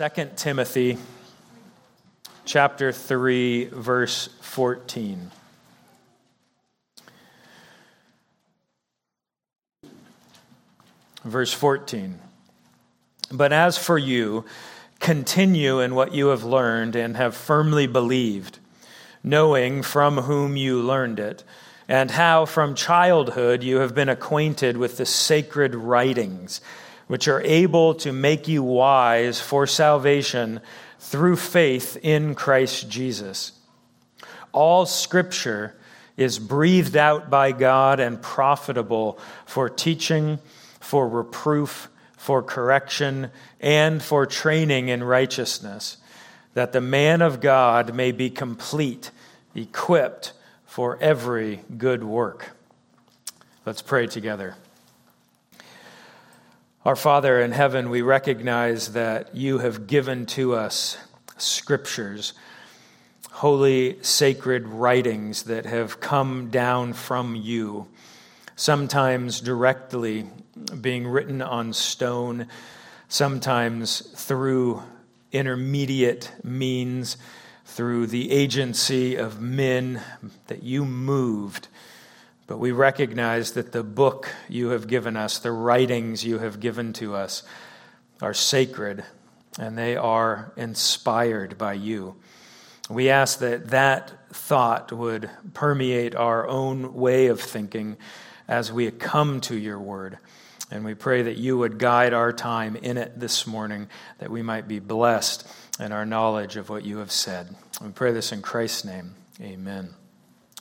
2 Timothy chapter 3 verse 14. Verse 14. But as for you, continue in what you have learned and have firmly believed, knowing from whom you learned it, and how from childhood you have been acquainted with the sacred writings which are able to make you wise for salvation through faith in Christ Jesus. All scripture is breathed out by God and profitable for teaching, for reproof, for correction, and for training in righteousness, that the man of God may be complete, equipped for every good work. Let's pray together. Our Father in heaven, we recognize that you have given to us scriptures, holy, sacred writings that have come down from you, sometimes directly being written on stone, sometimes through intermediate means, through the agency of men that you moved but we recognize that the book you have given us, the writings you have given to us, are sacred and they are inspired by you. We ask that that thought would permeate our own way of thinking as we come to your word. And we pray that you would guide our time in it this morning, that we might be blessed in our knowledge of what you have said. We pray this in Christ's name. Amen.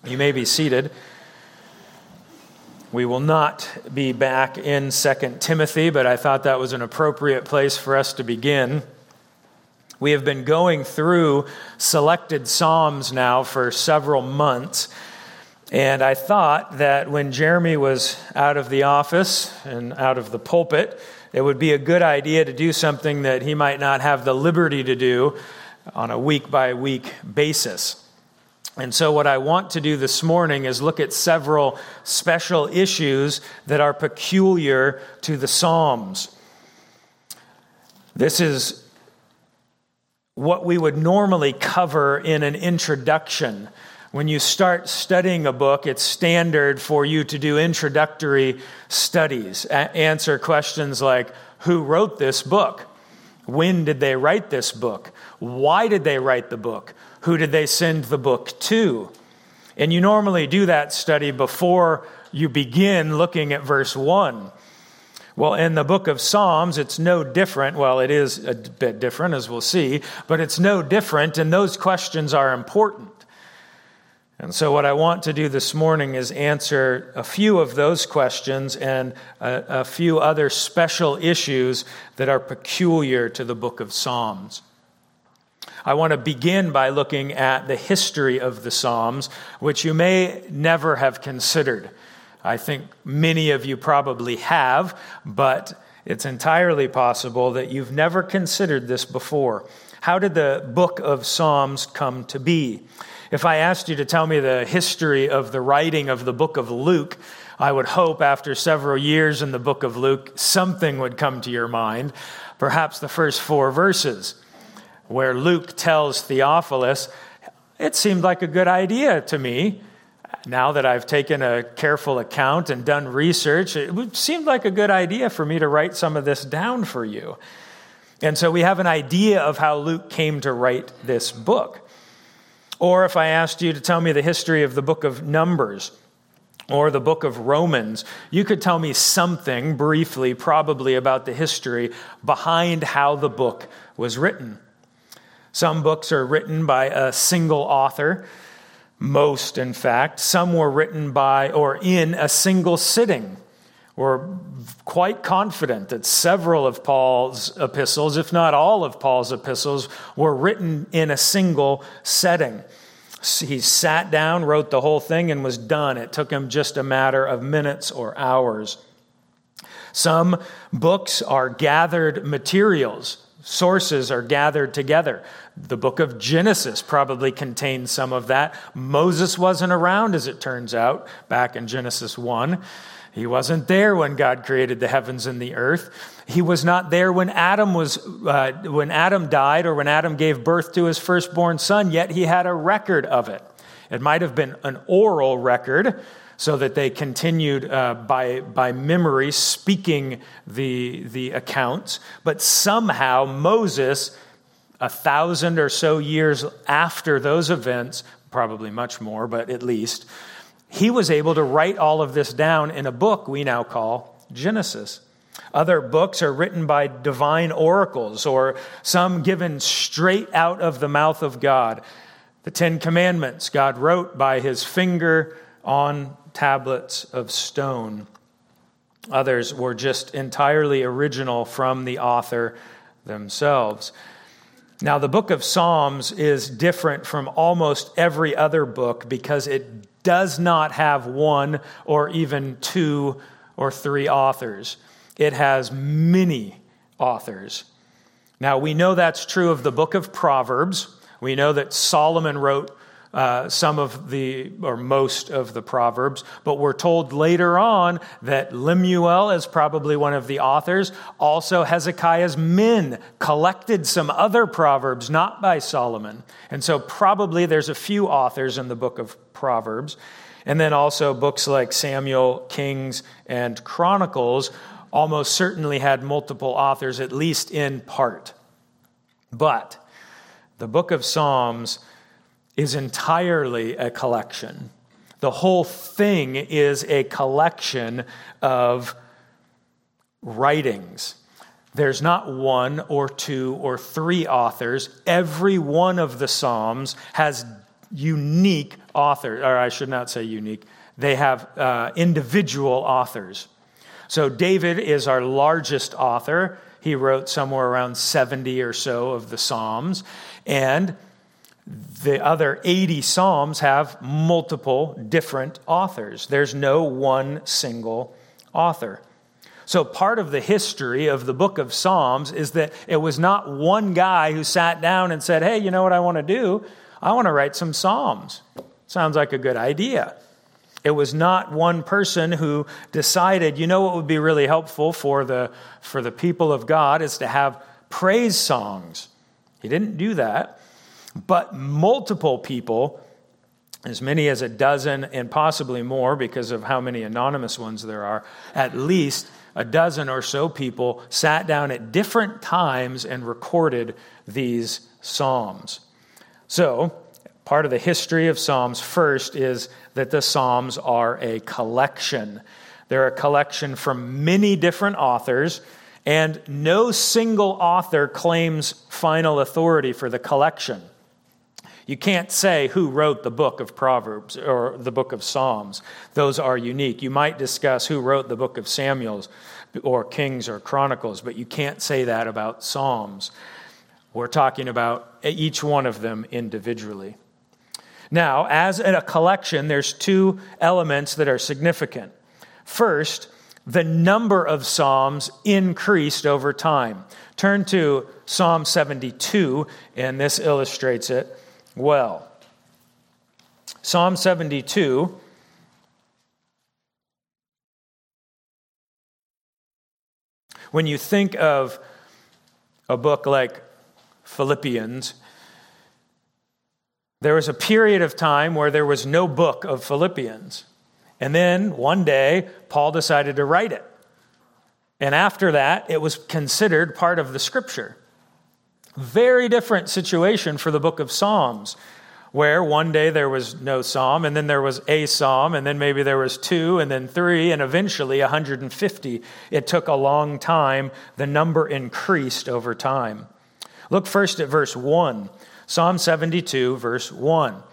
You may be seated. We will not be back in 2 Timothy, but I thought that was an appropriate place for us to begin. We have been going through selected Psalms now for several months. And I thought that when Jeremy was out of the office and out of the pulpit, it would be a good idea to do something that he might not have the liberty to do on a week by week basis. And so, what I want to do this morning is look at several special issues that are peculiar to the Psalms. This is what we would normally cover in an introduction. When you start studying a book, it's standard for you to do introductory studies, a- answer questions like Who wrote this book? When did they write this book? Why did they write the book? Who did they send the book to? And you normally do that study before you begin looking at verse 1. Well, in the book of Psalms, it's no different. Well, it is a bit different, as we'll see, but it's no different, and those questions are important. And so, what I want to do this morning is answer a few of those questions and a, a few other special issues that are peculiar to the book of Psalms. I want to begin by looking at the history of the Psalms, which you may never have considered. I think many of you probably have, but it's entirely possible that you've never considered this before. How did the book of Psalms come to be? If I asked you to tell me the history of the writing of the book of Luke, I would hope after several years in the book of Luke, something would come to your mind, perhaps the first four verses where Luke tells Theophilus, It seemed like a good idea to me. Now that I've taken a careful account and done research, it seemed like a good idea for me to write some of this down for you. And so we have an idea of how Luke came to write this book. Or if I asked you to tell me the history of the book of Numbers, or the book of Romans, you could tell me something briefly, probably about the history behind how the book was written. Some books are written by a single author, most, in fact. Some were written by or in a single sitting. We're quite confident that several of Paul's epistles, if not all of Paul's epistles, were written in a single setting. He sat down, wrote the whole thing, and was done. It took him just a matter of minutes or hours. Some books are gathered materials sources are gathered together. The book of Genesis probably contains some of that. Moses wasn't around, as it turns out, back in Genesis 1. He wasn't there when God created the heavens and the earth. He was not there when Adam was uh, when Adam died or when Adam gave birth to his firstborn son, yet he had a record of it. It might have been an oral record so that they continued uh, by, by memory speaking the, the accounts, but somehow Moses a thousand or so years after those events, probably much more, but at least, he was able to write all of this down in a book we now call Genesis. Other books are written by divine oracles or some given straight out of the mouth of God. The Ten Commandments, God wrote by his finger on tablets of stone. Others were just entirely original from the author themselves. Now, the book of Psalms is different from almost every other book because it does not have one or even two or three authors. It has many authors. Now, we know that's true of the book of Proverbs. We know that Solomon wrote uh, some of the, or most of the Proverbs, but we're told later on that Lemuel is probably one of the authors. Also, Hezekiah's men collected some other Proverbs, not by Solomon. And so, probably there's a few authors in the book of Proverbs. And then also books like Samuel, Kings, and Chronicles almost certainly had multiple authors, at least in part. But the book of Psalms is entirely a collection. The whole thing is a collection of writings. There's not one or two or three authors. Every one of the Psalms has unique authors, or I should not say unique, they have uh, individual authors. So David is our largest author. He wrote somewhere around 70 or so of the Psalms. And the other 80 Psalms have multiple different authors. There's no one single author. So, part of the history of the book of Psalms is that it was not one guy who sat down and said, Hey, you know what I want to do? I want to write some Psalms. Sounds like a good idea. It was not one person who decided, you know what would be really helpful for the, for the people of God is to have praise songs. He didn't do that. But multiple people, as many as a dozen and possibly more because of how many anonymous ones there are, at least a dozen or so people sat down at different times and recorded these Psalms. So, part of the history of Psalms first is that the Psalms are a collection. They're a collection from many different authors, and no single author claims final authority for the collection. You can't say who wrote the book of Proverbs or the book of Psalms. Those are unique. You might discuss who wrote the book of Samuel's or Kings or Chronicles, but you can't say that about Psalms. We're talking about each one of them individually. Now, as a collection, there's two elements that are significant. First, the number of Psalms increased over time. Turn to Psalm 72, and this illustrates it well. Psalm 72. When you think of a book like Philippians, there was a period of time where there was no book of Philippians. And then one day, Paul decided to write it. And after that, it was considered part of the scripture. Very different situation for the book of Psalms, where one day there was no psalm, and then there was a psalm, and then maybe there was two, and then three, and eventually 150. It took a long time. The number increased over time. Look first at verse 1. Psalm 72, verse 1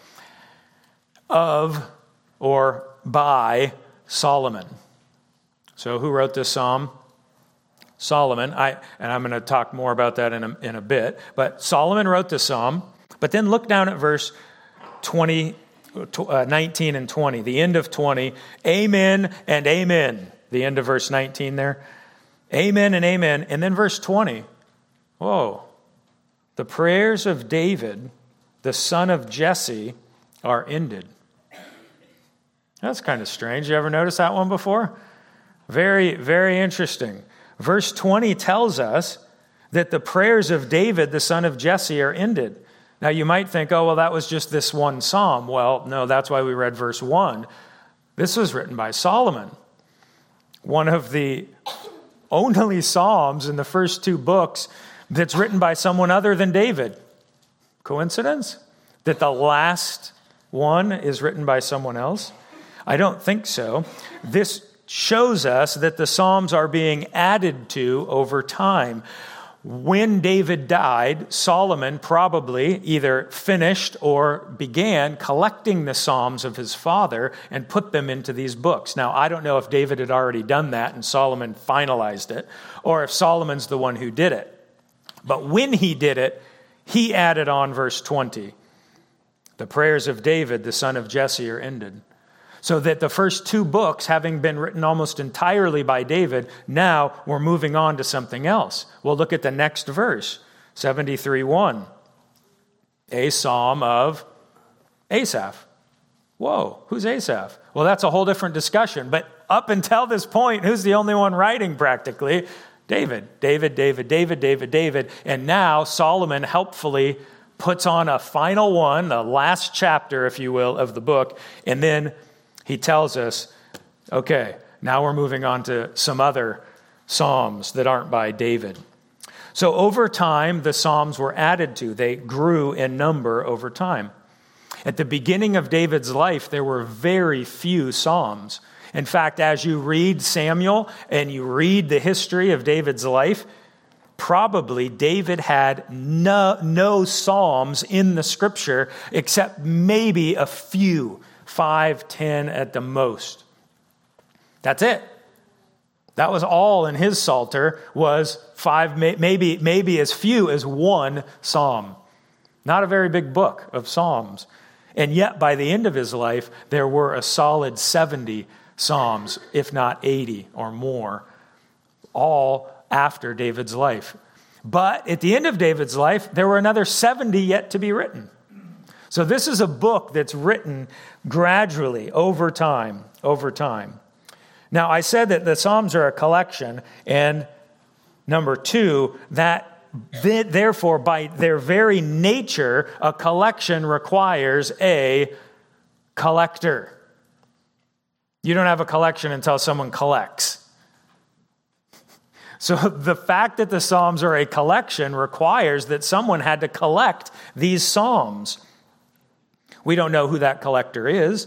of or by Solomon. So, who wrote this psalm? Solomon. I, and I'm going to talk more about that in a, in a bit. But Solomon wrote this psalm. But then look down at verse 20, uh, 19 and 20, the end of 20. Amen and amen. The end of verse 19 there. Amen and amen. And then verse 20. Whoa. The prayers of David, the son of Jesse, are ended. That's kind of strange. You ever notice that one before? Very, very interesting. Verse 20 tells us that the prayers of David, the son of Jesse, are ended. Now, you might think, oh, well, that was just this one psalm. Well, no, that's why we read verse 1. This was written by Solomon, one of the only psalms in the first two books that's written by someone other than David. Coincidence? That the last one is written by someone else? I don't think so. This shows us that the Psalms are being added to over time. When David died, Solomon probably either finished or began collecting the Psalms of his father and put them into these books. Now, I don't know if David had already done that and Solomon finalized it, or if Solomon's the one who did it. But when he did it, he added on verse 20 The prayers of David, the son of Jesse, are ended. So that the first two books, having been written almost entirely by David, now we're moving on to something else. We'll look at the next verse 73 1. A psalm of Asaph. Whoa, who's Asaph? Well, that's a whole different discussion. But up until this point, who's the only one writing practically? David. David, David, David, David, David. And now Solomon helpfully puts on a final one, the last chapter, if you will, of the book. And then he tells us, okay, now we're moving on to some other Psalms that aren't by David. So over time, the Psalms were added to, they grew in number over time. At the beginning of David's life, there were very few Psalms. In fact, as you read Samuel and you read the history of David's life, probably David had no, no Psalms in the scripture except maybe a few five, ten at the most. That's it. That was all in his psalter was five, maybe, maybe as few as one psalm. Not a very big book of psalms. And yet, by the end of his life, there were a solid 70 psalms, if not 80 or more, all after David's life. But at the end of David's life, there were another 70 yet to be written. So this is a book that's written gradually over time, over time. Now, I said that the Psalms are a collection, and number two, that therefore, by their very nature, a collection requires a collector. You don't have a collection until someone collects. So the fact that the Psalms are a collection requires that someone had to collect these Psalms. We don't know who that collector is.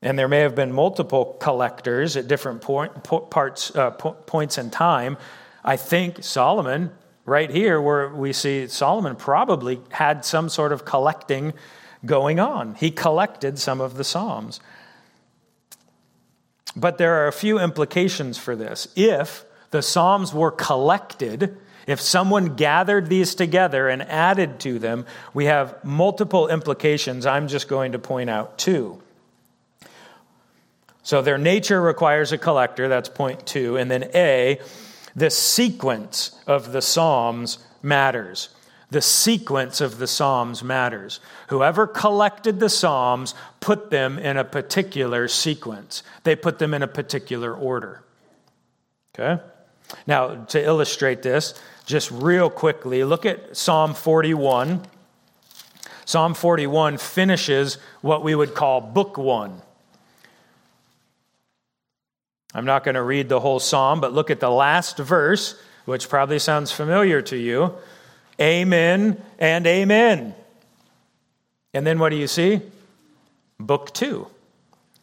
And there may have been multiple collectors at different point, parts, uh, points in time. I think Solomon, right here, where we see Solomon probably had some sort of collecting going on. He collected some of the Psalms. But there are a few implications for this. If the Psalms were collected, if someone gathered these together and added to them, we have multiple implications. I'm just going to point out two. So their nature requires a collector, that's point two. And then A, the sequence of the Psalms matters. The sequence of the Psalms matters. Whoever collected the Psalms put them in a particular sequence, they put them in a particular order. Okay? Now, to illustrate this, just real quickly, look at Psalm 41. Psalm 41 finishes what we would call book one. I'm not going to read the whole psalm, but look at the last verse, which probably sounds familiar to you. Amen and amen. And then what do you see? Book two.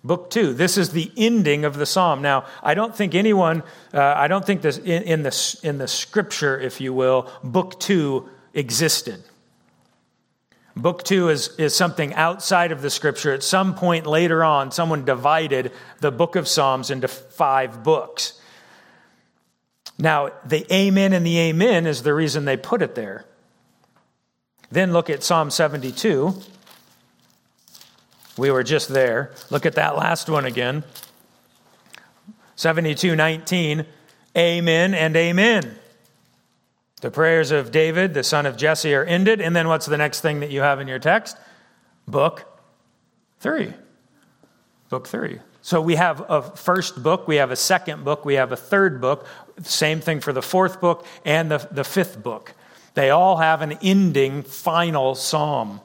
Book two. This is the ending of the psalm. Now, I don't think anyone, uh, I don't think this in, in, the, in the scripture, if you will, book two existed. Book two is, is something outside of the scripture. At some point later on, someone divided the book of Psalms into five books. Now, the amen and the amen is the reason they put it there. Then look at Psalm 72. We were just there. Look at that last one again. 72:19. Amen and amen. The prayers of David, the son of Jesse, are ended. And then what's the next thing that you have in your text? Book 3. Book 3. So we have a first book, we have a second book, we have a third book. Same thing for the fourth book and the, the fifth book. They all have an ending, final psalm.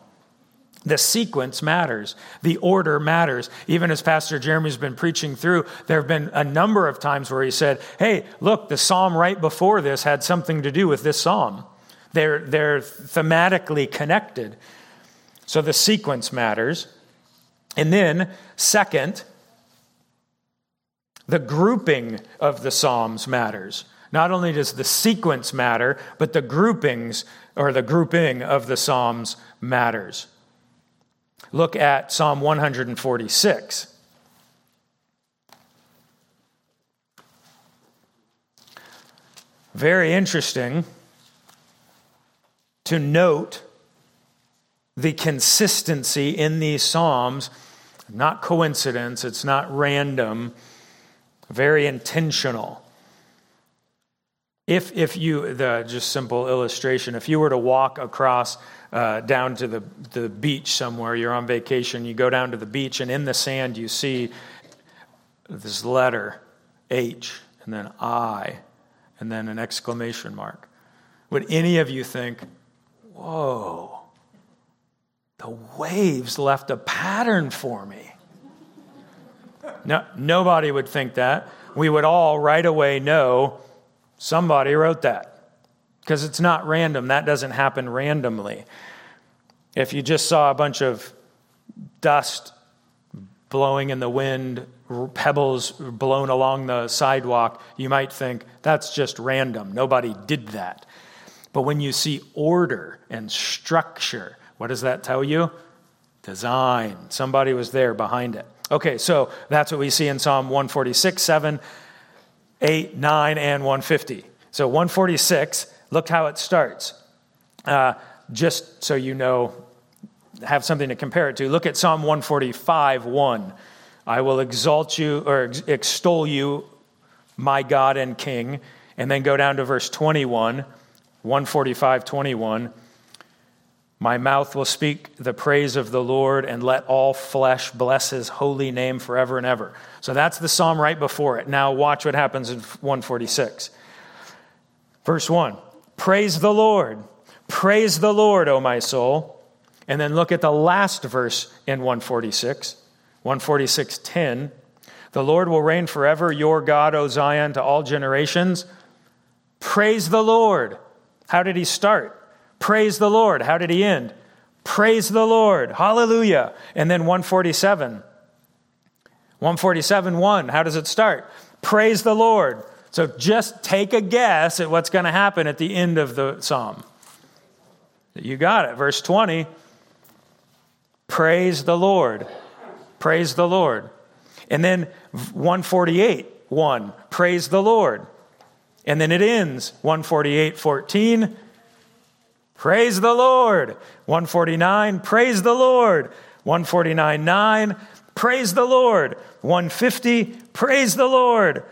The sequence matters. The order matters. Even as Pastor Jeremy's been preaching through, there have been a number of times where he said, Hey, look, the psalm right before this had something to do with this psalm. They're, they're thematically connected. So the sequence matters. And then, second, the grouping of the Psalms matters. Not only does the sequence matter, but the groupings or the grouping of the Psalms matters. Look at Psalm 146. Very interesting to note the consistency in these Psalms. Not coincidence, it's not random very intentional. If, if you, the just simple illustration, if you were to walk across uh, down to the, the beach somewhere, you're on vacation, you go down to the beach, and in the sand you see this letter H, and then I, and then an exclamation mark. Would any of you think, whoa, the waves left a pattern for me? No, nobody would think that. We would all right away know somebody wrote that because it's not random. That doesn't happen randomly. If you just saw a bunch of dust blowing in the wind, pebbles blown along the sidewalk, you might think that's just random. Nobody did that. But when you see order and structure, what does that tell you? Design. Somebody was there behind it. Okay, so that's what we see in Psalm 146, 7, 8, 9, and 150. So 146, look how it starts. Uh, just so you know, have something to compare it to. Look at Psalm 145, 1. I will exalt you or extol you, my God and King. And then go down to verse 21, 145, 21. My mouth will speak the praise of the Lord, and let all flesh bless his holy name forever and ever. So that's the psalm right before it. Now, watch what happens in 146. Verse 1 Praise the Lord. Praise the Lord, O my soul. And then look at the last verse in 146, 146:10. The Lord will reign forever, your God, O Zion, to all generations. Praise the Lord. How did he start? Praise the Lord. How did he end? Praise the Lord. Hallelujah. And then 147. 147 1. How does it start? Praise the Lord. So just take a guess at what's going to happen at the end of the psalm. You got it. Verse 20. Praise the Lord. Praise the Lord. And then 148 1. Praise the Lord. And then it ends 148 14. Praise the Lord. 149, praise the Lord. 149, 9, praise the Lord. 150, praise the Lord.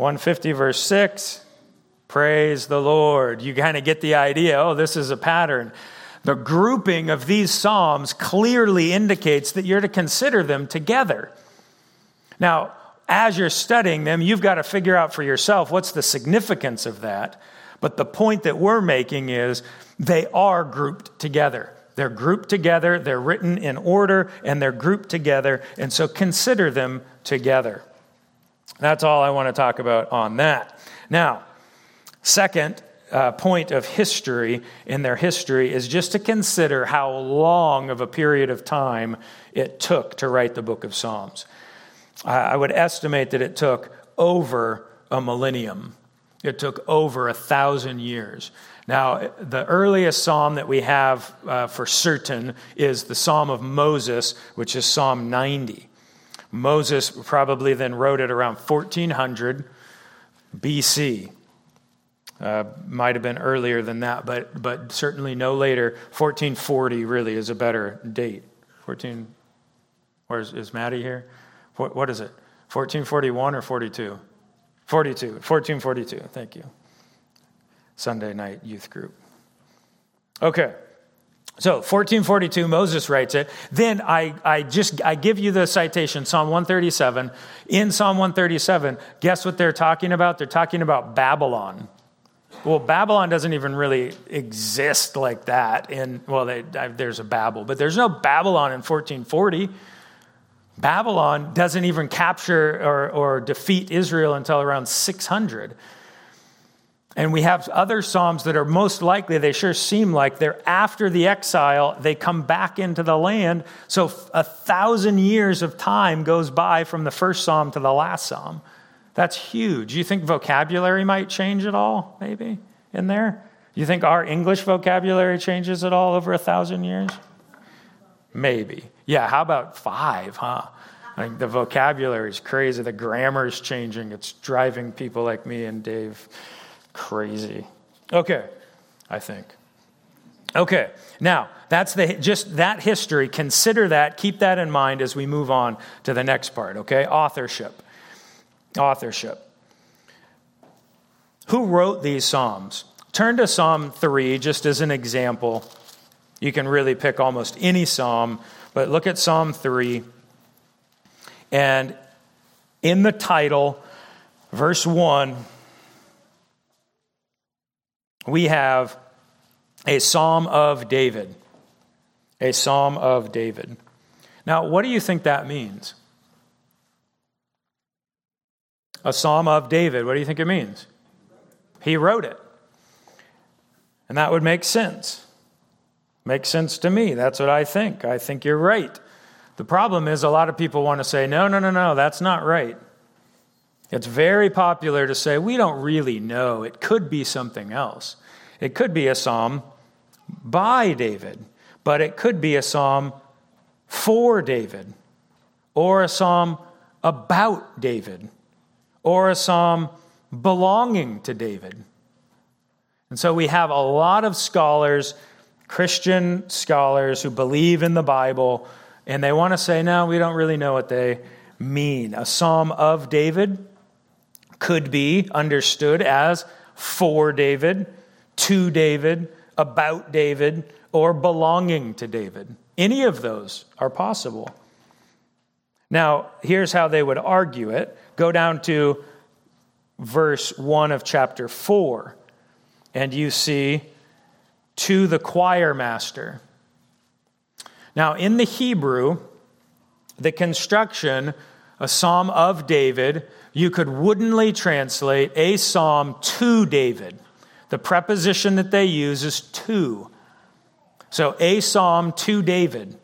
150, verse 6, praise the Lord. You kind of get the idea. Oh, this is a pattern. The grouping of these Psalms clearly indicates that you're to consider them together. Now, as you're studying them, you've got to figure out for yourself what's the significance of that. But the point that we're making is they are grouped together. They're grouped together, they're written in order, and they're grouped together. And so consider them together. That's all I want to talk about on that. Now, second uh, point of history in their history is just to consider how long of a period of time it took to write the book of Psalms. I would estimate that it took over a millennium. It took over a thousand years. Now, the earliest psalm that we have uh, for certain is the Psalm of Moses, which is Psalm 90. Moses probably then wrote it around 1400 BC. Uh, might have been earlier than that, but, but certainly no later. 1440 really is a better date. 14, where's is Maddie here? What, what is it? 1441 or 42? 42. 1442. Thank you. Sunday night youth group. Okay. So 1442, Moses writes it. Then I, I just I give you the citation, Psalm 137. In Psalm 137, guess what they're talking about? They're talking about Babylon. Well, Babylon doesn't even really exist like that. In well, they, there's a Babel, but there's no Babylon in 1440. Babylon doesn't even capture or, or defeat Israel until around 600. And we have other Psalms that are most likely, they sure seem like they're after the exile, they come back into the land. So a thousand years of time goes by from the first Psalm to the last Psalm. That's huge. You think vocabulary might change at all, maybe, in there? You think our English vocabulary changes at all over a thousand years? Maybe. Yeah, how about five, huh? Like the vocabulary is crazy. The grammar is changing. It's driving people like me and Dave crazy. Okay, I think. Okay, now that's the just that history. Consider that, keep that in mind as we move on to the next part, okay? Authorship. Authorship. Who wrote these Psalms? Turn to Psalm 3 just as an example. You can really pick almost any Psalm, but look at Psalm 3. And in the title, verse 1, we have a psalm of David. A psalm of David. Now, what do you think that means? A psalm of David. What do you think it means? He wrote it. And that would make sense. Makes sense to me. That's what I think. I think you're right. The problem is, a lot of people want to say, no, no, no, no, that's not right. It's very popular to say, we don't really know. It could be something else. It could be a psalm by David, but it could be a psalm for David, or a psalm about David, or a psalm belonging to David. And so we have a lot of scholars, Christian scholars, who believe in the Bible, and they want to say, no, we don't really know what they mean. A psalm of David could be understood as for David, to David, about David, or belonging to David. Any of those are possible. Now, here's how they would argue it. Go down to verse 1 of chapter 4, and you see, to the choir master. Now, in the Hebrew, the construction, a psalm of David, you could woodenly translate a psalm to David. The preposition that they use is to. So, a psalm to David.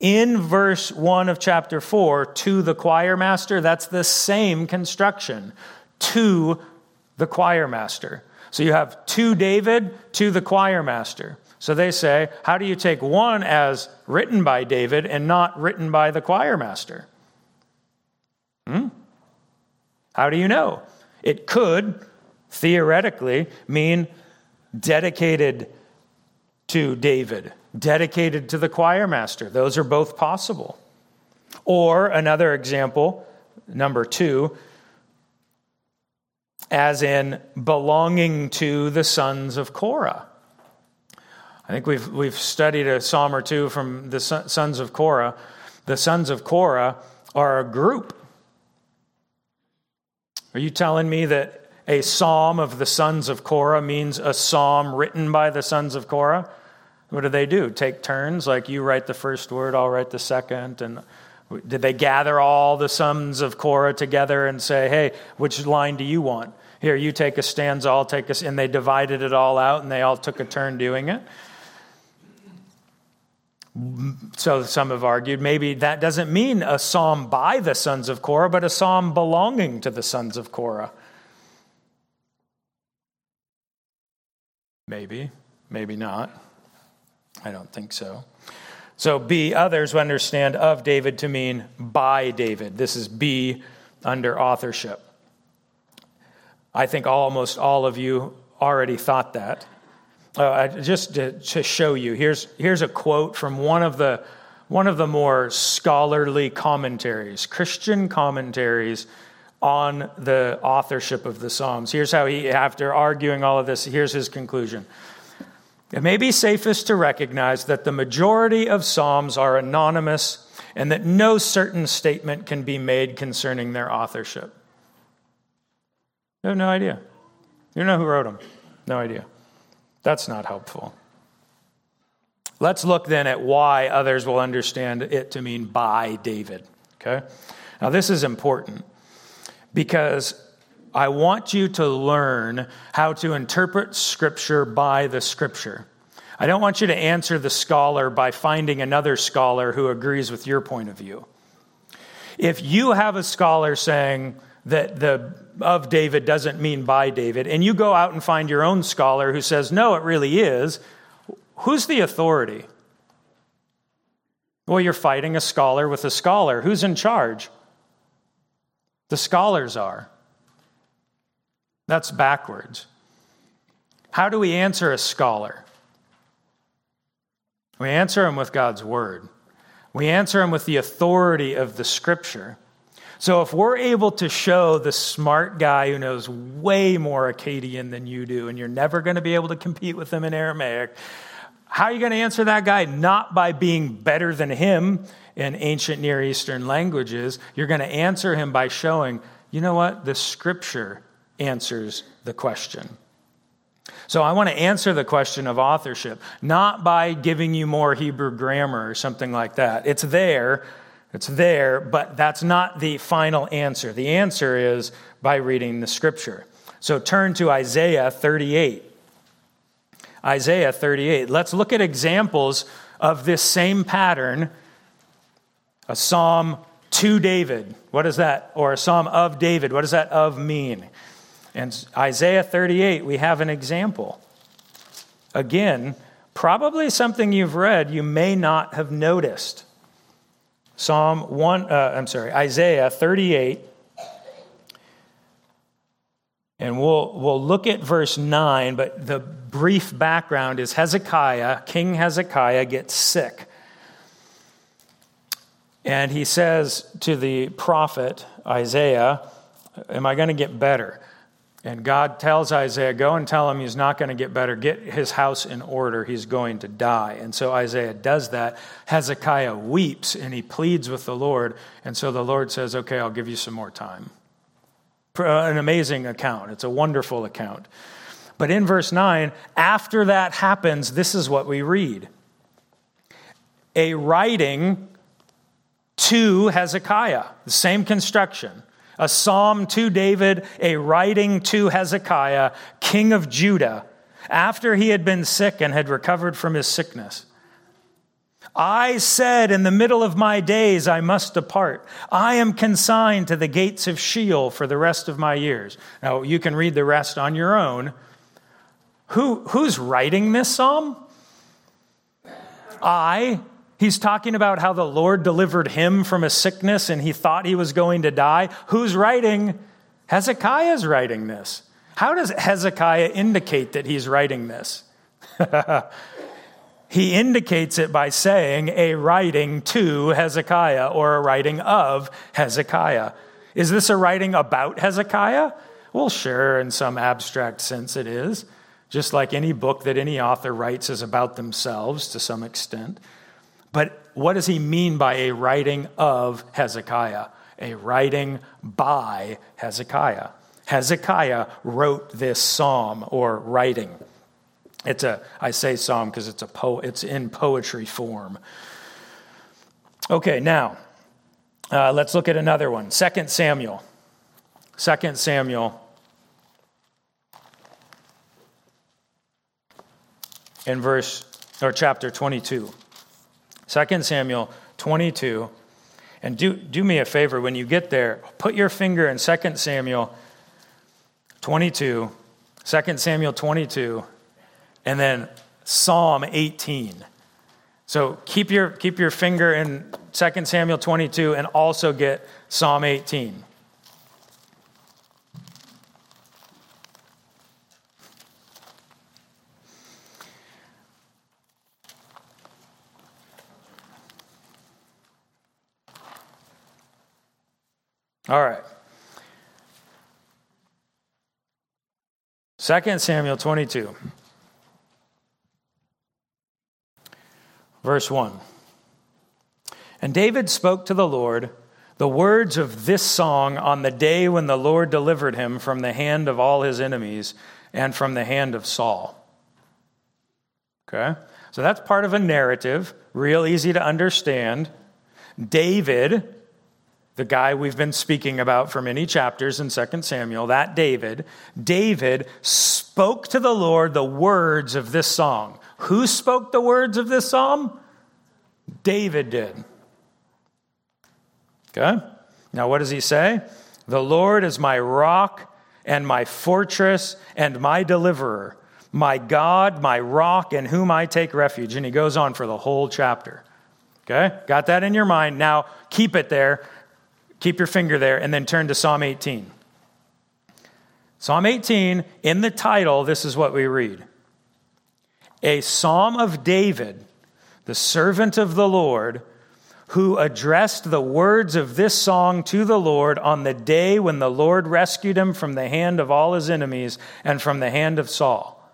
In verse 1 of chapter 4, to the choir master, that's the same construction. To the choir master. So you have to David, to the choir master. So they say, how do you take one as written by David and not written by the choir master? How do you know? It could, theoretically, mean dedicated to David, dedicated to the choir master. Those are both possible. Or another example, number two, as in belonging to the sons of Korah. I think we've, we've studied a psalm or two from the sons of Korah. The sons of Korah are a group are you telling me that a psalm of the sons of Korah means a psalm written by the sons of Korah? What do they do? Take turns? Like you write the first word, I'll write the second. And did they gather all the sons of Korah together and say, hey, which line do you want? Here, you take a stanza, I'll take a. And they divided it all out and they all took a turn doing it. So some have argued maybe that doesn't mean a psalm by the sons of Korah, but a psalm belonging to the sons of Korah. Maybe, maybe not. I don't think so. So, B, others understand of David to mean by David. This is B under authorship. I think almost all of you already thought that. Uh, just to, to, show you, here's, here's a quote from one of, the, one of the more scholarly commentaries, Christian commentaries on the authorship of the Psalms. Here's how he, after arguing all of this, here's his conclusion. It may be safest to recognize that the majority of Psalms are anonymous and that no certain statement can be made concerning their authorship. You have no idea. You know who wrote them. No idea. That's not helpful. Let's look then at why others will understand it to mean by David. Okay? Now, this is important because I want you to learn how to interpret Scripture by the Scripture. I don't want you to answer the scholar by finding another scholar who agrees with your point of view. If you have a scholar saying that the of David doesn't mean by David, and you go out and find your own scholar who says, no, it really is, who's the authority? Well, you're fighting a scholar with a scholar. Who's in charge? The scholars are. That's backwards. How do we answer a scholar? We answer him with God's word. We answer him with the authority of the scripture. So if we're able to show the smart guy who knows way more Akkadian than you do, and you're never going to be able to compete with him in Aramaic, how are you going to answer that guy? Not by being better than him in ancient Near Eastern languages. You're going to answer him by showing, you know what? The scripture answers the question. So I want to answer the question of authorship, not by giving you more Hebrew grammar or something like that. It's there, it's there, but that's not the final answer. The answer is by reading the scripture. So turn to Isaiah 38. Isaiah 38. Let's look at examples of this same pattern. A psalm to David. What is that? Or a psalm of David. What does that of mean? And Isaiah 38, we have an example. Again, probably something you've read you may not have noticed. Psalm 1, uh, I'm sorry, Isaiah 38. And we'll, we'll look at verse 9, but the brief background is Hezekiah, King Hezekiah, gets sick. And he says to the prophet Isaiah, Am I going to get better? And God tells Isaiah, Go and tell him he's not going to get better. Get his house in order. He's going to die. And so Isaiah does that. Hezekiah weeps and he pleads with the Lord. And so the Lord says, Okay, I'll give you some more time. Uh, an amazing account. It's a wonderful account. But in verse 9, after that happens, this is what we read a writing to Hezekiah, the same construction a psalm to David, a writing to Hezekiah, king of Judah, after he had been sick and had recovered from his sickness. I said, In the middle of my days, I must depart. I am consigned to the gates of Sheol for the rest of my years. Now, you can read the rest on your own. Who, who's writing this psalm? I, He's talking about how the Lord delivered him from a sickness and he thought he was going to die. Who's writing? Hezekiah's writing this. How does Hezekiah indicate that he's writing this? he indicates it by saying a writing to Hezekiah or a writing of Hezekiah. Is this a writing about Hezekiah? Well, sure, in some abstract sense it is. Just like any book that any author writes is about themselves to some extent. But what does he mean by a writing of Hezekiah? A writing by Hezekiah. Hezekiah wrote this psalm or writing. It's a, I say psalm because it's a po, it's in poetry form. Okay, now uh, let's look at another one. Second Samuel. Second Samuel. In verse or chapter 22. 2 Samuel 22. And do, do me a favor when you get there, put your finger in 2 Samuel 22, 2 Samuel 22, and then Psalm 18. So keep your, keep your finger in 2 Samuel 22 and also get Psalm 18. All right. 2 Samuel 22. Verse 1. And David spoke to the Lord the words of this song on the day when the Lord delivered him from the hand of all his enemies and from the hand of Saul. Okay? So that's part of a narrative, real easy to understand. David, the guy we've been speaking about for many chapters in 2 Samuel, that David, David spoke to the Lord the words of this song. Who spoke the words of this psalm? David did. Okay? Now, what does he say? The Lord is my rock and my fortress and my deliverer, my God, my rock, in whom I take refuge. And he goes on for the whole chapter. Okay? Got that in your mind. Now, keep it there. Keep your finger there, and then turn to Psalm 18. Psalm 18, in the title, this is what we read A psalm of David, the servant of the Lord who addressed the words of this song to the Lord on the day when the Lord rescued him from the hand of all his enemies and from the hand of Saul.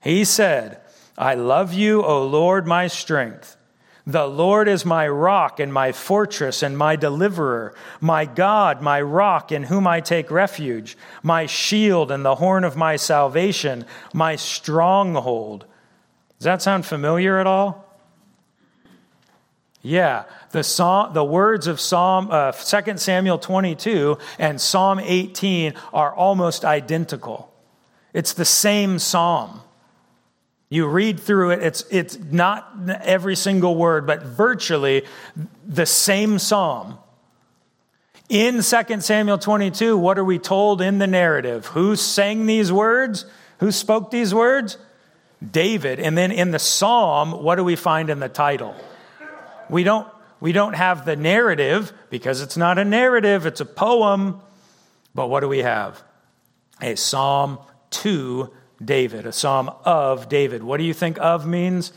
He said, I love you, O Lord, my strength. The Lord is my rock and my fortress and my deliverer, my God, my rock in whom I take refuge, my shield and the horn of my salvation, my stronghold. Does that sound familiar at all? Yeah, the, psalm, the words of Psalm uh, 2 Samuel 22 and Psalm 18 are almost identical. It's the same psalm. You read through it, it's, it's not every single word, but virtually the same psalm. In 2 Samuel 22, what are we told in the narrative? Who sang these words? Who spoke these words? David. And then in the psalm, what do we find in the title? We don't, we don't have the narrative because it's not a narrative, it's a poem. But what do we have? A psalm to David, a psalm of David. What do you think of means?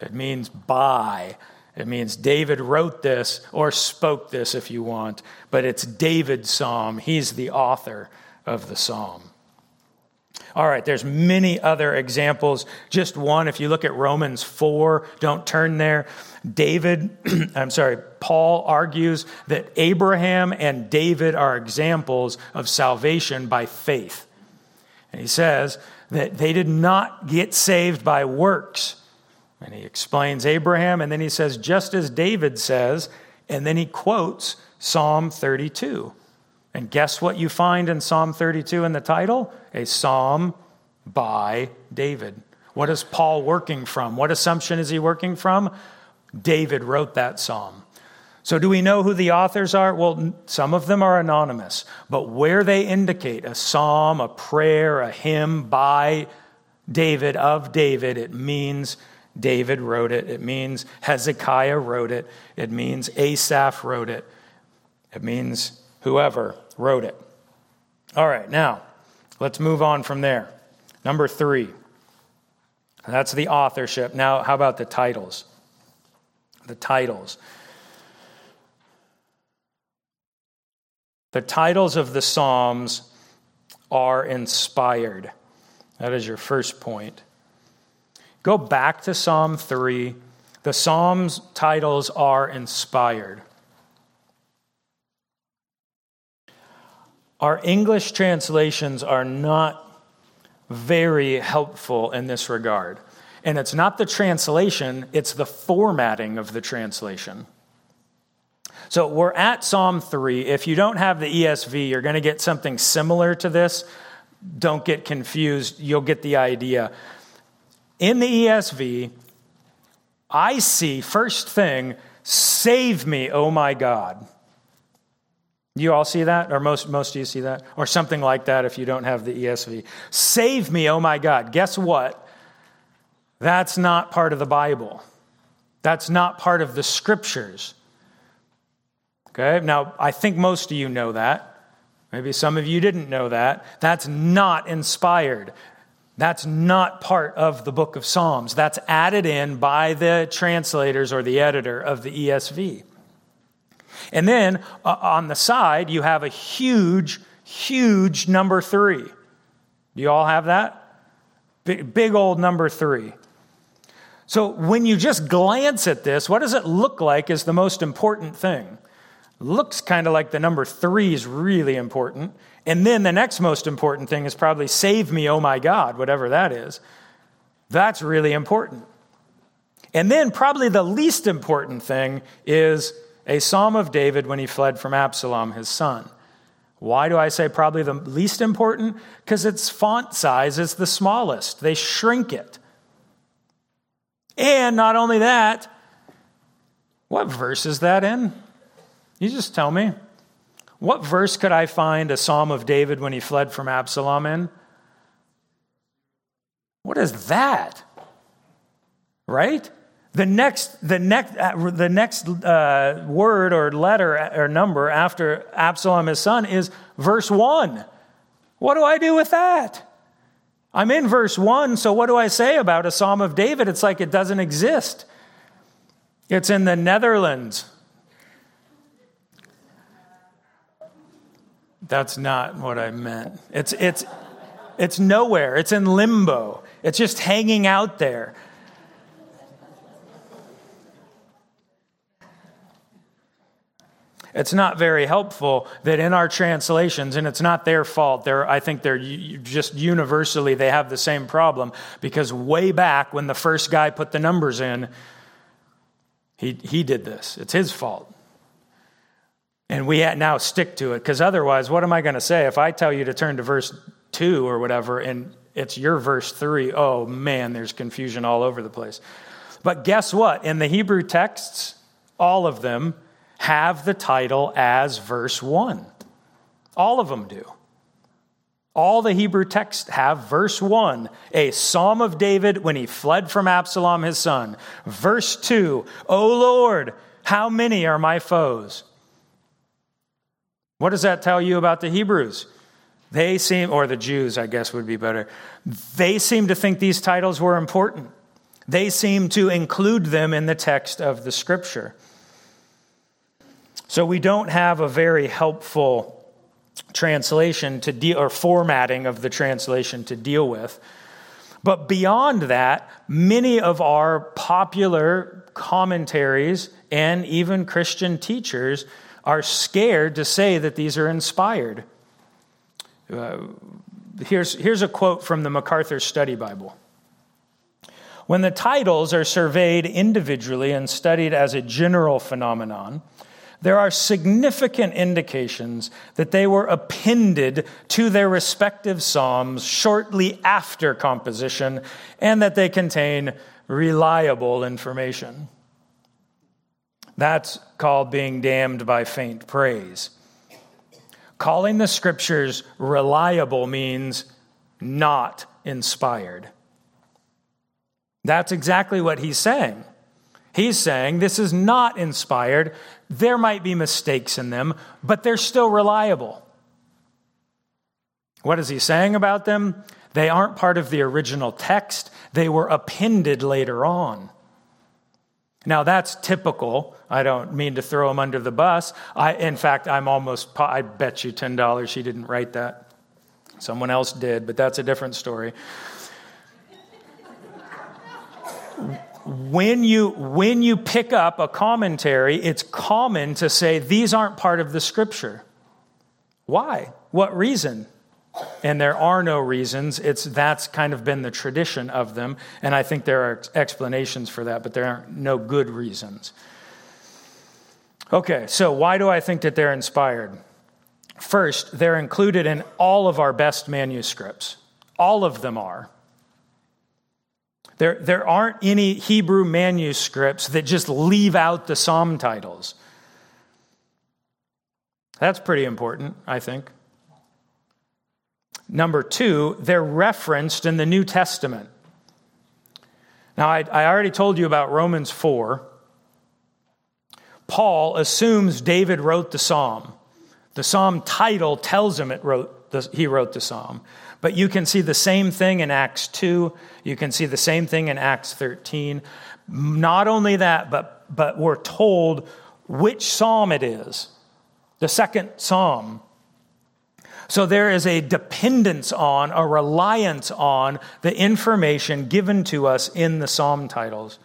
It means by. It means David wrote this or spoke this if you want, but it's David's psalm. He's the author of the psalm. All right, there's many other examples. Just one, if you look at Romans 4, don't turn there. David, I'm sorry, Paul argues that Abraham and David are examples of salvation by faith. And he says that they did not get saved by works. And he explains Abraham, and then he says, just as David says, and then he quotes Psalm 32. And guess what you find in Psalm 32 in the title? A psalm by David. What is Paul working from? What assumption is he working from? David wrote that psalm. So, do we know who the authors are? Well, some of them are anonymous, but where they indicate a psalm, a prayer, a hymn by David, of David, it means David wrote it. It means Hezekiah wrote it. It means Asaph wrote it. It means whoever wrote it. All right, now let's move on from there. Number three. That's the authorship. Now, how about the titles? The titles. The titles of the Psalms are inspired. That is your first point. Go back to Psalm 3. The Psalms titles are inspired. Our English translations are not very helpful in this regard. And it's not the translation, it's the formatting of the translation. So we're at Psalm 3. If you don't have the ESV, you're going to get something similar to this. Don't get confused, you'll get the idea. In the ESV, I see first thing, save me, oh my God. You all see that? Or most, most of you see that? Or something like that if you don't have the ESV. Save me, oh my God. Guess what? That's not part of the Bible. That's not part of the scriptures. Okay, now I think most of you know that. Maybe some of you didn't know that. That's not inspired. That's not part of the book of Psalms. That's added in by the translators or the editor of the ESV. And then uh, on the side, you have a huge, huge number three. Do you all have that? Big, big old number three. So when you just glance at this, what does it look like is the most important thing? Looks kind of like the number three is really important. And then the next most important thing is probably save me, oh my God, whatever that is. That's really important. And then probably the least important thing is a psalm of David when he fled from Absalom, his son. Why do I say probably the least important? Because its font size is the smallest. They shrink it. And not only that, what verse is that in? You just tell me. What verse could I find a psalm of David when he fled from Absalom in? What is that? Right? The next, the next, uh, the next uh, word or letter or number after Absalom, his son, is verse 1. What do I do with that? I'm in verse 1, so what do I say about a Psalm of David? It's like it doesn't exist. It's in the Netherlands. That's not what I meant. It's, it's, it's nowhere, it's in limbo, it's just hanging out there. It's not very helpful that in our translations, and it's not their fault, they're, I think they're just universally, they have the same problem because way back when the first guy put the numbers in, he, he did this. It's his fault. And we now stick to it because otherwise, what am I going to say if I tell you to turn to verse 2 or whatever and it's your verse 3? Oh man, there's confusion all over the place. But guess what? In the Hebrew texts, all of them, have the title as verse 1. All of them do. All the Hebrew texts have verse 1, a psalm of David when he fled from Absalom his son. Verse 2, O Lord, how many are my foes? What does that tell you about the Hebrews? They seem, or the Jews, I guess would be better, they seem to think these titles were important. They seem to include them in the text of the scripture. So we don't have a very helpful translation to deal or formatting of the translation to deal with. But beyond that, many of our popular commentaries and even Christian teachers are scared to say that these are inspired. Uh, here's, here's a quote from the MacArthur Study Bible. When the titles are surveyed individually and studied as a general phenomenon, there are significant indications that they were appended to their respective psalms shortly after composition and that they contain reliable information. That's called being damned by faint praise. Calling the scriptures reliable means not inspired. That's exactly what he's saying. He's saying this is not inspired. There might be mistakes in them, but they're still reliable. What is he saying about them? They aren't part of the original text, they were appended later on. Now, that's typical. I don't mean to throw him under the bus. I, in fact, I'm almost, I bet you $10 he didn't write that. Someone else did, but that's a different story. When you when you pick up a commentary it's common to say these aren't part of the scripture. Why? What reason? And there are no reasons. It's that's kind of been the tradition of them. And i think there are explanations for that but there are no good reasons okay so why do i think that they're inspired first they're included in all of our best manuscripts all of them are there, there aren't any Hebrew manuscripts that just leave out the psalm titles. That's pretty important, I think. Number two, they're referenced in the New Testament. Now, I, I already told you about Romans 4. Paul assumes David wrote the psalm. The psalm title tells him it wrote the, he wrote the psalm. But you can see the same thing in Acts 2. You can see the same thing in Acts 13. Not only that, but, but we're told which psalm it is the second psalm. So there is a dependence on, a reliance on the information given to us in the psalm titles.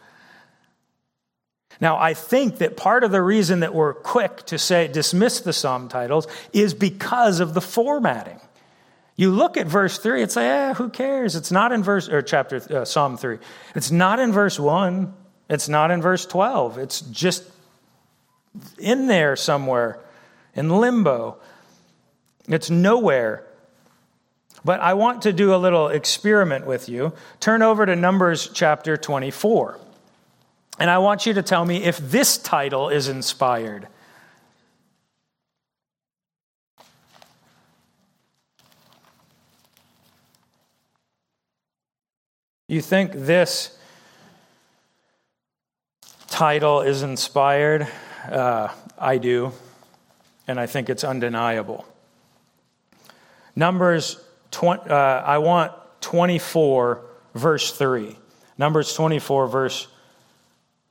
Now, I think that part of the reason that we're quick to say dismiss the psalm titles is because of the formatting. You look at verse 3, it's like, eh, who cares? It's not in verse, or chapter, uh, Psalm 3. It's not in verse 1. It's not in verse 12. It's just in there somewhere, in limbo. It's nowhere. But I want to do a little experiment with you. Turn over to Numbers chapter 24. And I want you to tell me if this title is inspired. You think this title is inspired? Uh, I do, and I think it's undeniable. Numbers, 20, uh, I want 24, verse 3. Numbers 24, verse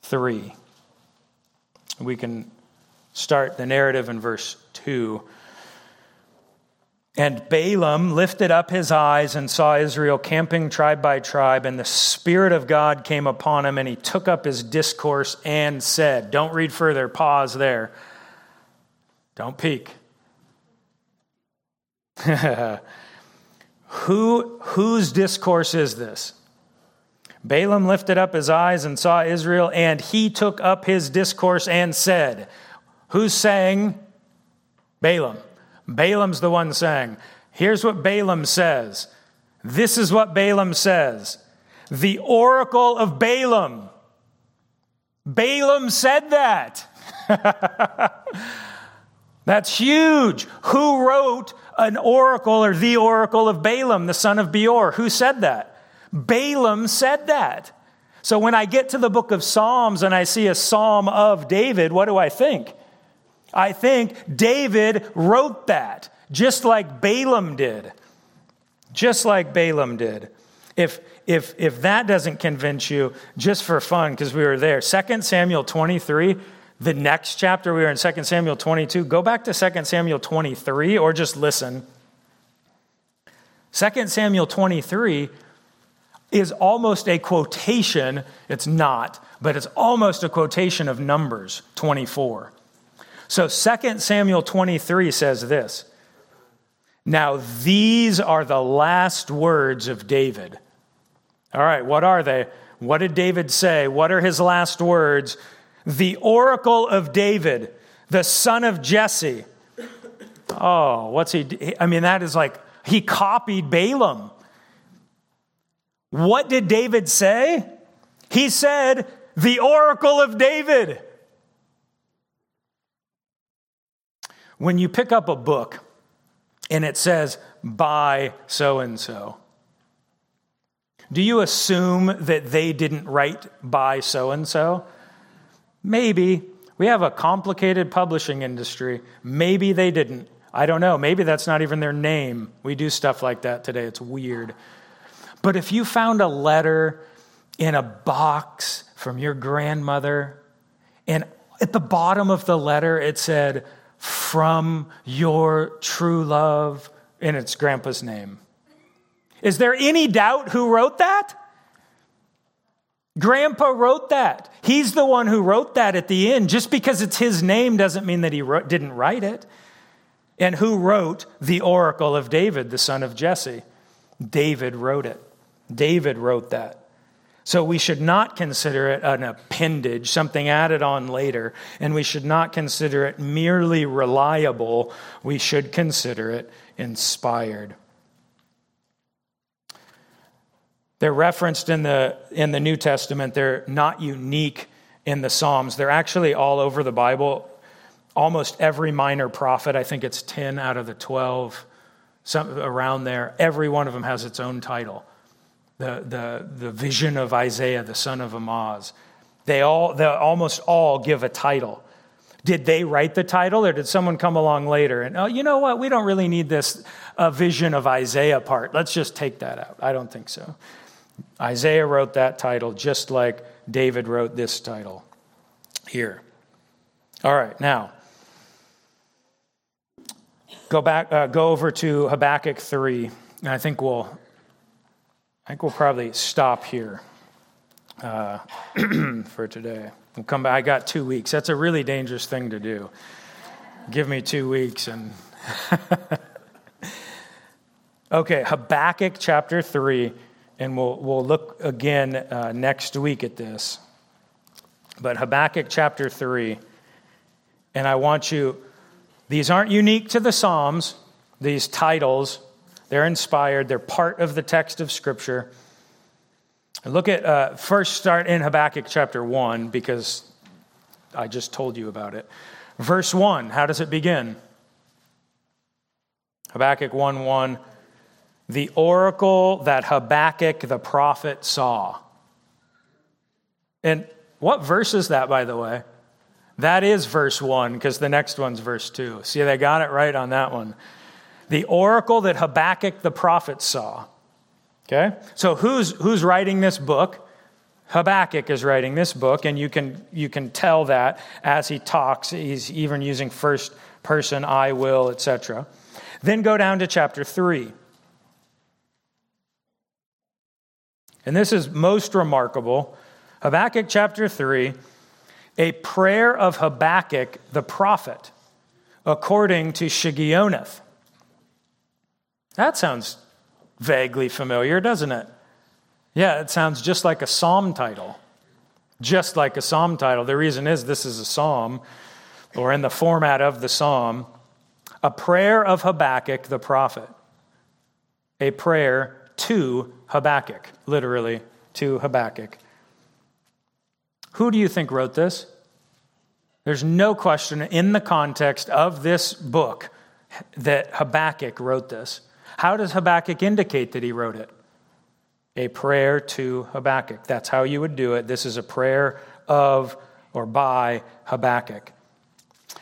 3. We can start the narrative in verse 2. And Balaam lifted up his eyes and saw Israel camping tribe by tribe, and the Spirit of God came upon him, and he took up his discourse and said, Don't read further, pause there. Don't peek. Who, whose discourse is this? Balaam lifted up his eyes and saw Israel, and he took up his discourse and said, Who's saying? Balaam. Balaam's the one saying. Here's what Balaam says. This is what Balaam says. The oracle of Balaam. Balaam said that. That's huge. Who wrote an oracle or the oracle of Balaam, the son of Beor? Who said that? Balaam said that. So when I get to the book of Psalms and I see a psalm of David, what do I think? I think David wrote that, just like Balaam did. Just like Balaam did. If, if, if that doesn't convince you, just for fun, because we were there, 2 Samuel 23, the next chapter, we were in 2 Samuel 22. Go back to 2 Samuel 23 or just listen. 2 Samuel 23 is almost a quotation. It's not, but it's almost a quotation of Numbers 24. So 2 Samuel 23 says this Now these are the last words of David. All right, what are they? What did David say? What are his last words? The oracle of David, the son of Jesse. Oh, what's he? I mean, that is like he copied Balaam. What did David say? He said, The oracle of David. When you pick up a book and it says, by so and so, do you assume that they didn't write by so and so? Maybe. We have a complicated publishing industry. Maybe they didn't. I don't know. Maybe that's not even their name. We do stuff like that today. It's weird. But if you found a letter in a box from your grandmother, and at the bottom of the letter it said, From your true love, in its grandpa's name. Is there any doubt who wrote that? Grandpa wrote that. He's the one who wrote that at the end. Just because it's his name doesn't mean that he wrote, didn't write it. And who wrote the oracle of David, the son of Jesse? David wrote it. David wrote that. So we should not consider it an appendage, something added on later, and we should not consider it merely reliable. We should consider it inspired. They're referenced in the, in the New Testament. They're not unique in the Psalms. They're actually all over the Bible. Almost every minor prophet, I think it's 10 out of the 12, some, around there, every one of them has its own title the, the, the vision of Isaiah, the son of Amoz. They all, they almost all give a title. Did they write the title or did someone come along later and, oh, you know what? We don't really need this uh, vision of Isaiah part. Let's just take that out. I don't think so. Isaiah wrote that title just like David wrote this title here. All right, now, Go back, uh, go over to Habakkuk 3, and I think we'll, I think we'll probably stop here uh, for today. We'll come back. I got two weeks. That's a really dangerous thing to do. Give me two weeks and. okay, Habakkuk chapter 3, and we'll, we'll look again uh, next week at this. But Habakkuk chapter 3, and I want you, these aren't unique to the Psalms, these titles. They're inspired, they're part of the text of Scripture. Look at, uh, first start in Habakkuk chapter 1, because I just told you about it. Verse 1, how does it begin? Habakkuk 1 1. The oracle that Habakkuk the prophet saw. And what verse is that, by the way? That is verse 1, because the next one's verse 2. See, they got it right on that one. The oracle that Habakkuk the prophet saw. Okay? So who's, who's writing this book? Habakkuk is writing this book, and you can, you can tell that as he talks. He's even using first person, I will, etc. Then go down to chapter 3. And this is most remarkable. Habakkuk chapter 3, a prayer of Habakkuk the prophet, according to Shigionoth. That sounds vaguely familiar, doesn't it? Yeah, it sounds just like a psalm title. Just like a psalm title. The reason is this is a psalm, or in the format of the psalm, a prayer of Habakkuk the prophet. A prayer to Habakkuk, literally, to Habakkuk. Who do you think wrote this? There's no question in the context of this book that Habakkuk wrote this. How does Habakkuk indicate that he wrote it? A prayer to Habakkuk. That's how you would do it. This is a prayer of or by Habakkuk.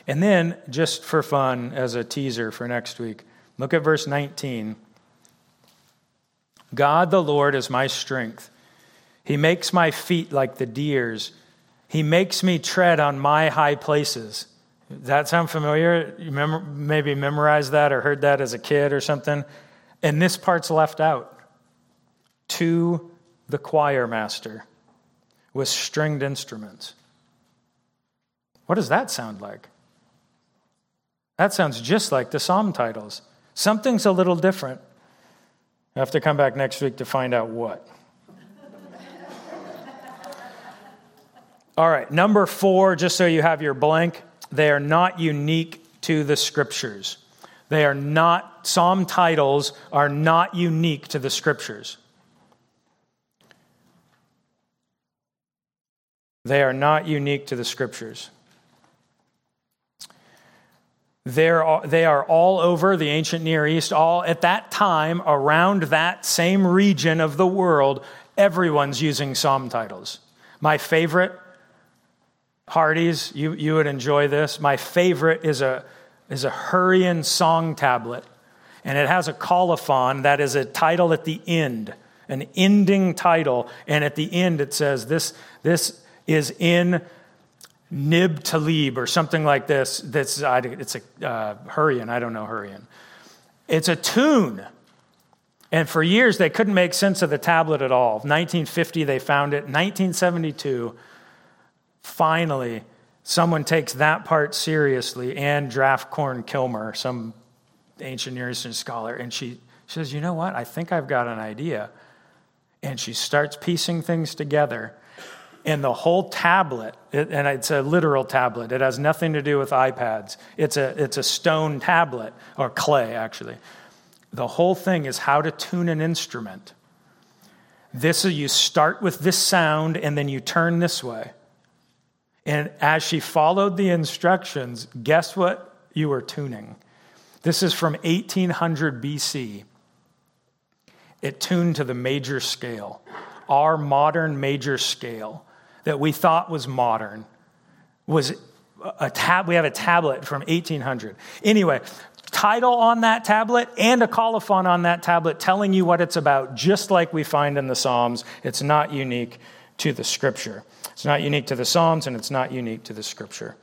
And then, just for fun, as a teaser for next week, look at verse 19. God the Lord is my strength. He makes my feet like the deer's. He makes me tread on my high places. That sound familiar? You maybe memorized that or heard that as a kid or something? And this part's left out. To the choir master with stringed instruments. What does that sound like? That sounds just like the psalm titles. Something's a little different. I have to come back next week to find out what. All right, number four, just so you have your blank, they are not unique to the scriptures. They are not, psalm titles are not unique to the scriptures. They are not unique to the scriptures. They're, they are all over the ancient Near East, all at that time around that same region of the world. Everyone's using psalm titles. My favorite, Hardy's, you, you would enjoy this. My favorite is a is a Hurrian song tablet, and it has a colophon that is a title at the end, an ending title, and at the end it says this this is in Nib Talib or something like this. That's it's a uh, Hurrian. I don't know Hurrian. It's a tune. And for years, they couldn't make sense of the tablet at all. 1950, they found it. 1972, finally, someone takes that part seriously, and Anne Draffkorn Kilmer, some ancient Near Eastern scholar, and she says, You know what? I think I've got an idea. And she starts piecing things together. And the whole tablet, and it's a literal tablet, it has nothing to do with iPads. It's a, it's a stone tablet, or clay, actually. The whole thing is how to tune an instrument. This is you start with this sound, and then you turn this way and as she followed the instructions, guess what you were tuning? This is from 1800 BC. It tuned to the major scale, our modern major scale that we thought was modern was a tab we have a tablet from 1800 anyway title on that tablet and a colophon on that tablet telling you what it's about just like we find in the psalms it's not unique to the scripture it's not unique to the Psalms and it's not unique to the scripture.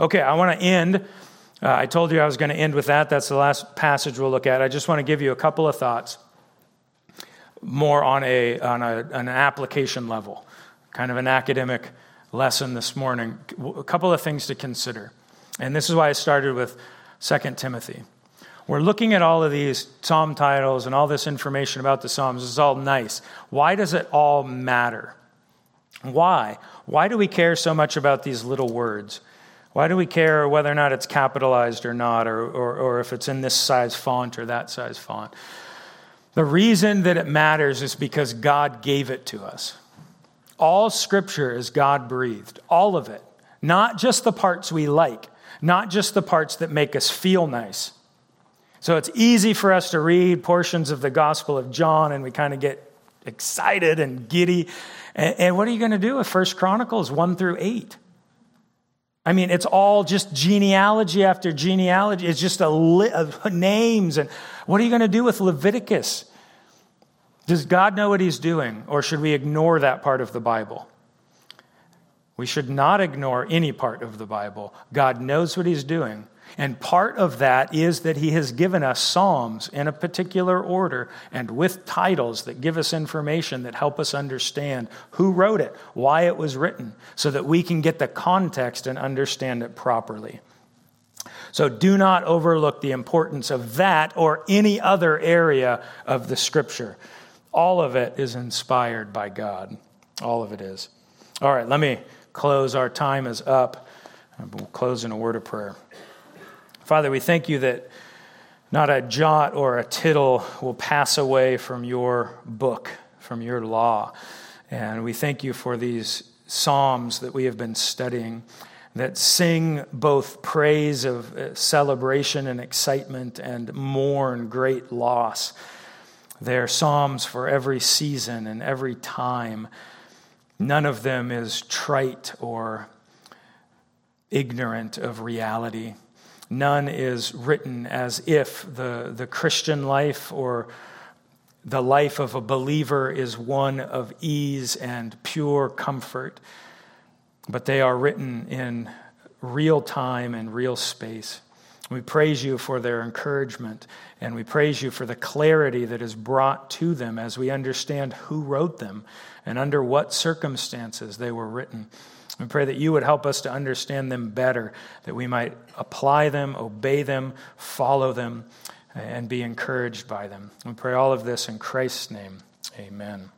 Okay, I want to end Uh, I told you I was going to end with that. That's the last passage we'll look at. I just want to give you a couple of thoughts more on, a, on a, an application level, kind of an academic lesson this morning. A couple of things to consider. And this is why I started with 2 Timothy. We're looking at all of these psalm titles and all this information about the Psalms. It's all nice. Why does it all matter? Why? Why do we care so much about these little words? Why do we care whether or not it's capitalized or not, or, or, or if it's in this size font or that size font? The reason that it matters is because God gave it to us. All scripture is God breathed, all of it, not just the parts we like, not just the parts that make us feel nice. So it's easy for us to read portions of the Gospel of John and we kind of get excited and giddy. And, and what are you going to do with First Chronicles 1 through 8? I mean, it's all just genealogy after genealogy. It's just a li- of names. And what are you going to do with Leviticus? Does God know what he's doing, or should we ignore that part of the Bible? We should not ignore any part of the Bible. God knows what he's doing. And part of that is that he has given us Psalms in a particular order and with titles that give us information that help us understand who wrote it, why it was written, so that we can get the context and understand it properly. So do not overlook the importance of that or any other area of the scripture. All of it is inspired by God. All of it is. All right, let me close. Our time is up. We'll close in a word of prayer. Father, we thank you that not a jot or a tittle will pass away from your book, from your law. And we thank you for these Psalms that we have been studying that sing both praise of uh, celebration and excitement and mourn great loss. They're Psalms for every season and every time. None of them is trite or ignorant of reality. None is written as if the, the Christian life or the life of a believer is one of ease and pure comfort, but they are written in real time and real space. We praise you for their encouragement, and we praise you for the clarity that is brought to them as we understand who wrote them and under what circumstances they were written. We pray that you would help us to understand them better, that we might apply them, obey them, follow them, and be encouraged by them. We pray all of this in Christ's name. Amen.